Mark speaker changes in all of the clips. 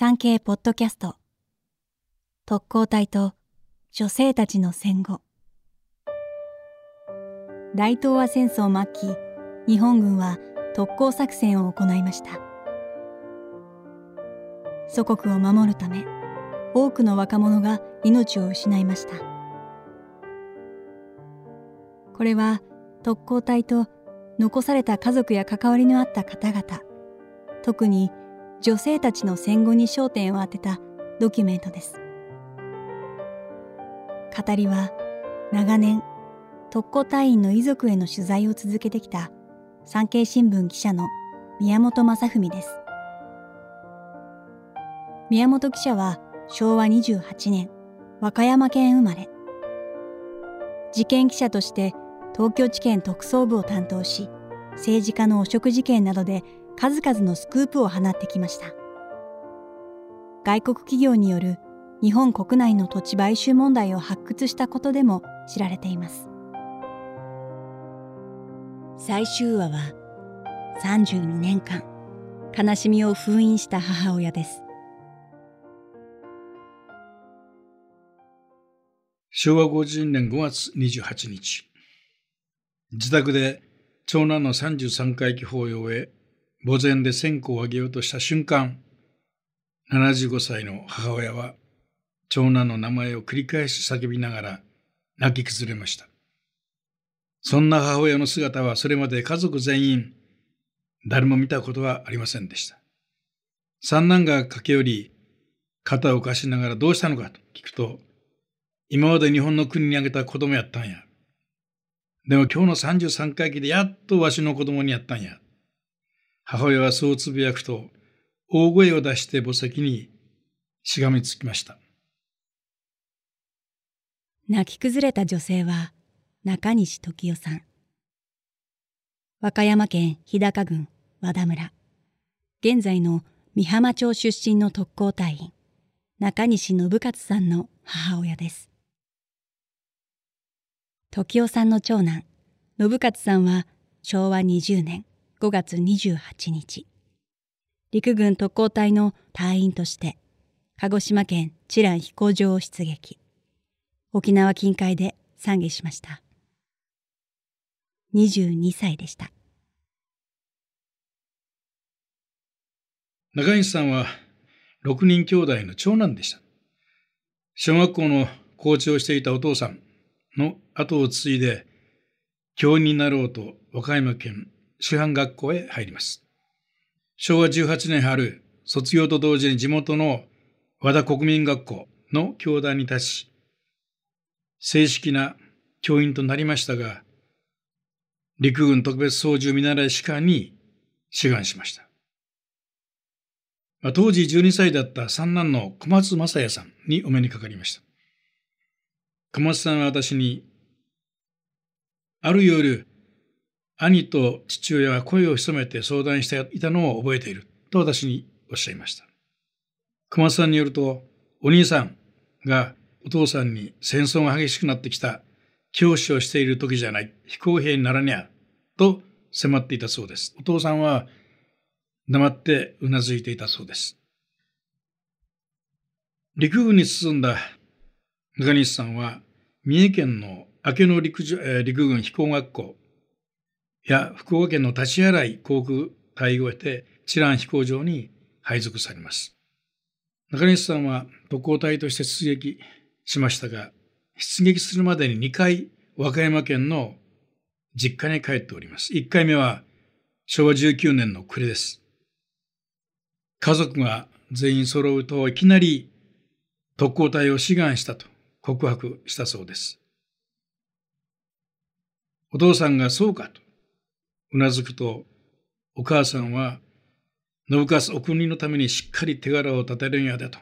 Speaker 1: 産経ポッドキャスト。特攻隊と女性たちの戦後。大東亜戦争末期日本軍は特攻作戦を行いました。祖国を守るため多くの若者が命を失いました。これは特攻隊と残された家族や関わりのあった方々特に女性たちの戦後に焦点を当てたドキュメントです。語りは長年特攻隊員の遺族への取材を続けてきた産経新聞記者の宮本正文です。宮本記者は昭和28年和歌山県生まれ。事件記者として東京地検特捜部を担当し政治家の汚職事件などで数々のスクープを放ってきました。外国企業による日本国内の土地買収問題を発掘したことでも知られています。最終話は32年間悲しみを封印した母親です。
Speaker 2: 昭和50年5月28日。自宅で長男の33回忌法要へ墓前で線香をあげようとした瞬間75歳の母親は長男の名前を繰り返し叫びながら泣き崩れました。そんな母親の姿はそれまで家族全員誰も見たことはありませんでした。三男が駆け寄り肩を貸しながらどうしたのかと聞くと今まで日本の国にあげた子供やったんや。でも今日の33回忌でやっとわしの子供にやったんや。母親はそうつぶやくと、大声を出して墓石にしがみつきました。
Speaker 1: 泣き崩れた女性は中西時代さん。和歌山県日高郡和田村。現在の美浜町出身の特攻隊員、中西信勝さんの母親です。時代さんの長男、信勝さんは昭和20年5月28日、陸軍特攻隊の隊員として、鹿児島県知覧飛行場を出撃。沖縄近海で参下しました。22歳でした。
Speaker 2: 中西さんは6人兄弟の長男でした。小学校の校長をしていたお父さん、の後を継いで教員になろうと和歌山県師範学校へ入ります。昭和18年春、卒業と同時に地元の和田国民学校の教団に立ち、正式な教員となりましたが、陸軍特別操縦見習い士官に志願しました。当時12歳だった三男の小松正也さんにお目にかかりました。小松さんは私に、ある夜、兄と父親が声を潜めて相談していたのを覚えていると私におっしゃいました。小松さんによると、お兄さんがお父さんに戦争が激しくなってきた教師をしている時じゃない、非公平にならにゃ、と迫っていたそうです。お父さんは黙ってうなずいていたそうです。陸軍に進んだ中西さんは三重県の明野陸陸軍飛行学校や福岡県の立ち洗航空隊を経て知覧飛行場に配属されます。中西さんは特攻隊として出撃しましたが、出撃するまでに2回和歌山県の実家に帰っております。1回目は昭和19年の暮れです。家族が全員揃うといきなり特攻隊を志願したと告白したそうです。お父さんがそうかとうなずくと、お母さんは、信勝お国のためにしっかり手柄を立てるんやでと、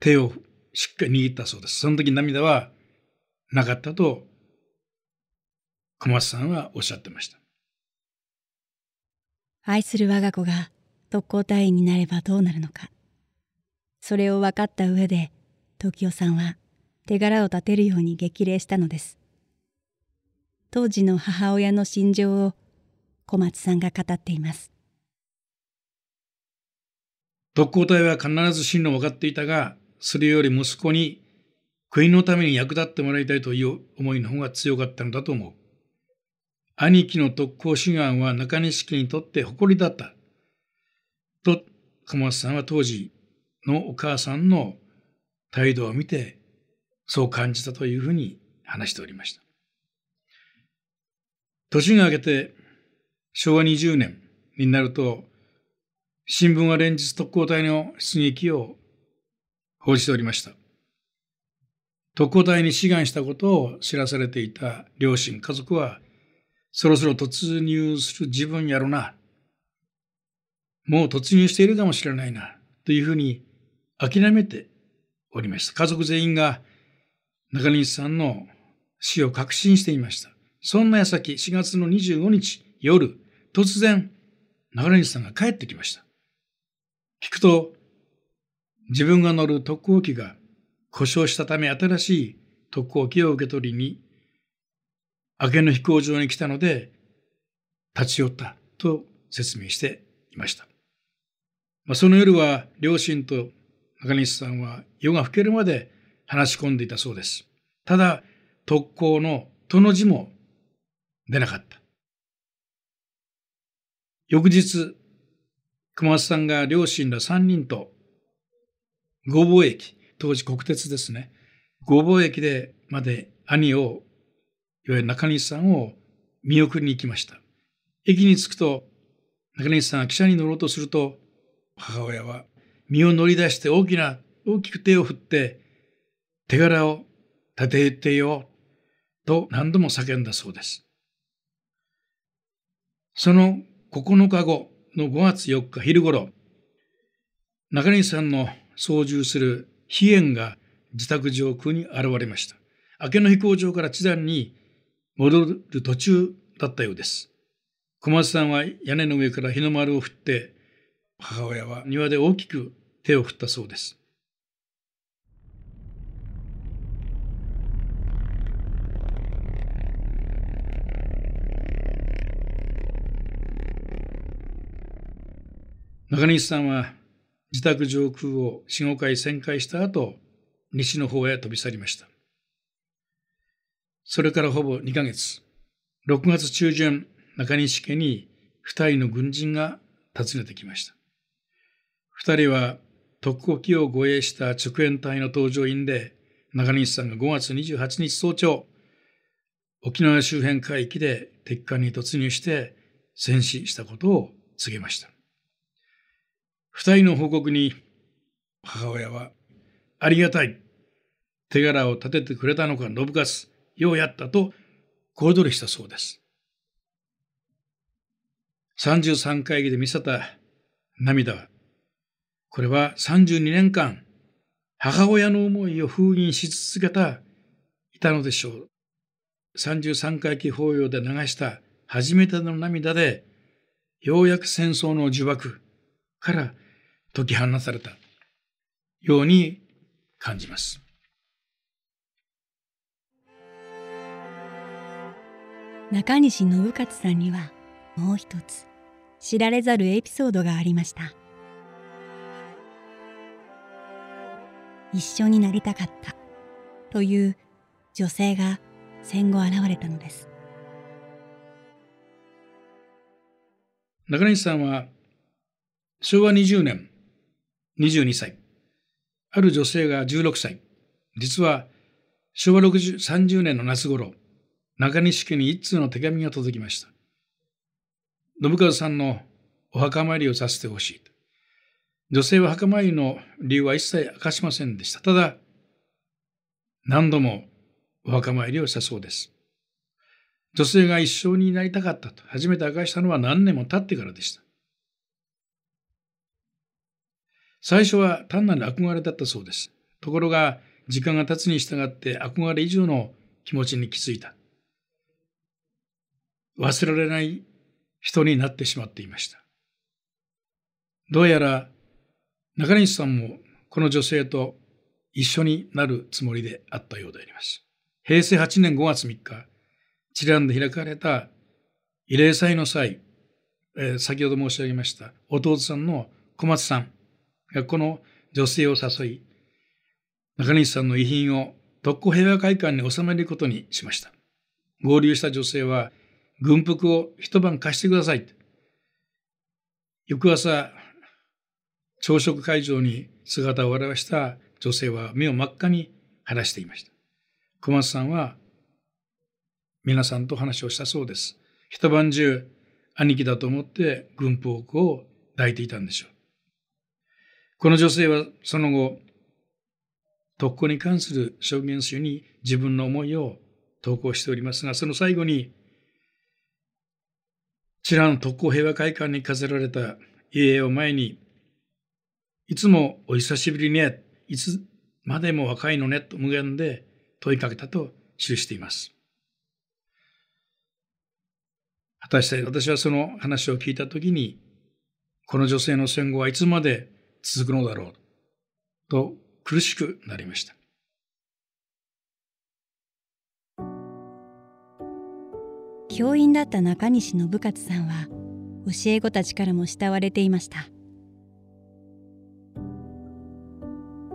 Speaker 2: 手をしっかり握ったそうです。その時涙はなかったと、小松さんはおっしゃってました。
Speaker 1: 愛する我が子が特攻隊員になればどうなるのか。それを分かった上で、時代さんは手柄を立てるように激励したのです。当時の母親の心情を小松さんが語っています。
Speaker 2: 特攻隊は必ず進路を分かっていたが、それより息子に国のために役立ってもらいたいという思いの方が強かったのだと思う。兄貴の特攻志願は中西家にとって誇りだった。と、小松さんは当時のお母さんの態度を見て、そう感じたというふうに話しておりました。年が明けて昭和20年になると、新聞は連日特攻隊の出撃を報じておりました。特攻隊に志願したことを知らされていた両親、家族は、そろそろ突入する自分やろな。もう突入しているかもしれないな。というふうに諦めておりました。家族全員が中西さんの死を確信していました。そんな矢先、4月の25日夜、突然、中西さんが帰ってきました。聞くと、自分が乗る特攻機が故障したため新しい特攻機を受け取りに、明けの飛行場に来たので、立ち寄ったと説明していました。まあ、その夜は両親と中西さんは夜が更けるまで話し込んでいたそうです。ただ、特攻のとの字も出なかった。翌日、熊松さんが両親ら3人と、ごぼう駅、当時国鉄ですね、ごぼう駅でまで兄を、いわゆる中西さんを見送りに行きました。駅に着くと、中西さんが汽車に乗ろうとすると、母親は身を乗り出して大きな、大きく手を振って、手柄を立ててよ、と何度も叫んだそうです。その9日後の5月4日昼頃、中西さんの操縦する飛燕が自宅上空に現れました。明けの飛行場から地団に戻る途中だったようです。小松さんは屋根の上から日の丸を振って、母親は庭で大きく手を振ったそうです。中西さんは自宅上空を4、5回旋回した後、西の方へ飛び去りました。それからほぼ2ヶ月、6月中旬、中西家に2人の軍人が訪ねてきました。2人は特攻機を護衛した直縁隊の搭乗員で、中西さんが5月28日早朝、沖縄周辺海域で敵艦に突入して戦死したことを告げました。二人の報告に母親は、ありがたい。手柄を立ててくれたのか、信勝、ようやったと小躍りしたそうです。33会議で見せた涙は、これは32年間、母親の思いを封印し続けた、いたのでしょう。33回忌法要で流した初めての涙で、ようやく戦争の呪縛から解き放されたように感じます。
Speaker 1: 中西信勝さんにはもう一つ知られざるエピソードがありました。一緒になりたかったという女性が戦後現れたのです。
Speaker 2: 中西さんは昭和20年22歳。ある女性が16歳。実は昭和30年の夏頃、中西家に一通の手紙が届きました。信和さんのお墓参りをさせてほしい。女性は墓参りの理由は一切明かしませんでした。ただ、何度もお墓参りをしたそうです。女性が一生になりたかったと初めて明かしたのは何年も経ってからでした。最初は単なる憧れだったそうです。ところが、時間が経つに従って憧れ以上の気持ちに気づいた。忘れられない人になってしまっていました。どうやら中西さんもこの女性と一緒になるつもりであったようであります。平成8年5月3日、チランで開かれた慰霊祭の際、えー、先ほど申し上げました弟さんの小松さんこの女性を誘い、中西さんの遺品を特攻平和会館に収めることにしました。合流した女性は、軍服を一晩貸してください。翌朝、朝食会場に姿を現した女性は目を真っ赤に晴らしていました。小松さんは皆さんと話をしたそうです。一晩中兄貴だと思って軍服を抱いていたんでしょう。この女性はその後、特攻に関する証言集に自分の思いを投稿しておりますが、その最後に、チラの特攻平和会館に飾られた遺影を前に、いつもお久しぶりね、いつまでも若いのねと無限で問いかけたと記しています。果たして私はその話を聞いたときに、この女性の戦後はいつまで続くのだろうと苦しくなりました。
Speaker 1: 教員だった中西信勝さんは教え子たちからも慕われていました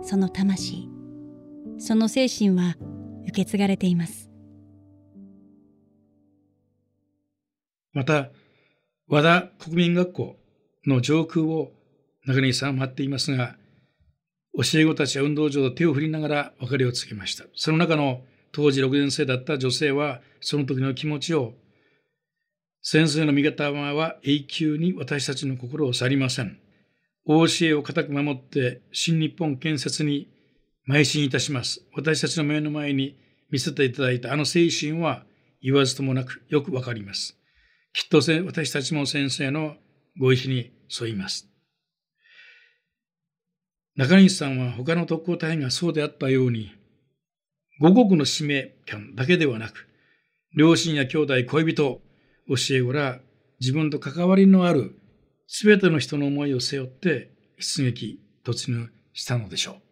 Speaker 1: その魂その精神は受け継がれています
Speaker 2: また和田国民学校の上空を中西さんは待っていますが教え子たちは運動場で手を振りながら別れを告げましたその中の当時6年生だった女性はその時の気持ちを先生の味方は永久に私たちの心を去りません。教えを固く守って新日本建設に邁進いたします。私たちの目の前に見せていただいたあの精神は言わずともなくよくわかります。きっと私たちも先生のご意志に沿います。中西さんは他の特攻隊員がそうであったように、五国の使命感だけではなく、両親や兄弟、恋人、教え子ら自分と関わりのある全ての人の思いを背負って出撃突入したのでしょう。